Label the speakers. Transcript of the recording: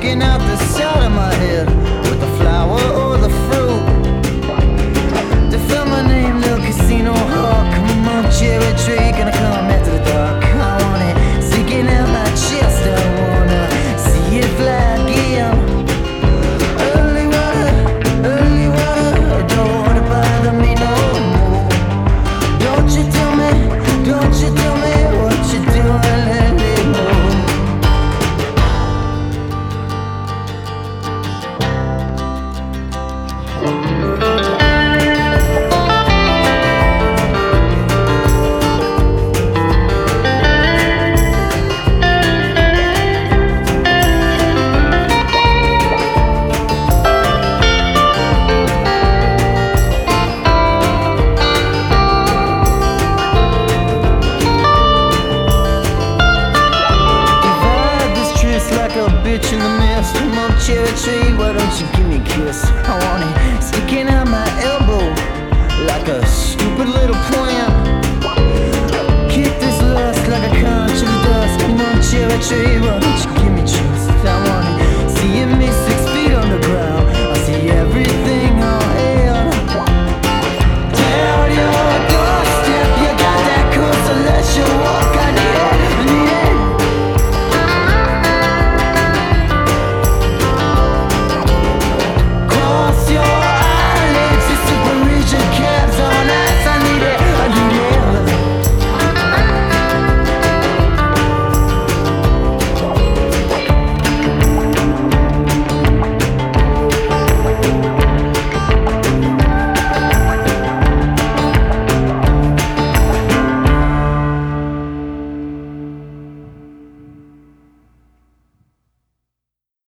Speaker 1: sticking out the side of my head cherry tree, why don't you give me a kiss? I want it sticking out my elbow like a stupid little plant. Kick this lust like a conch in the dust. Come on, cherry tree, why don't you give me?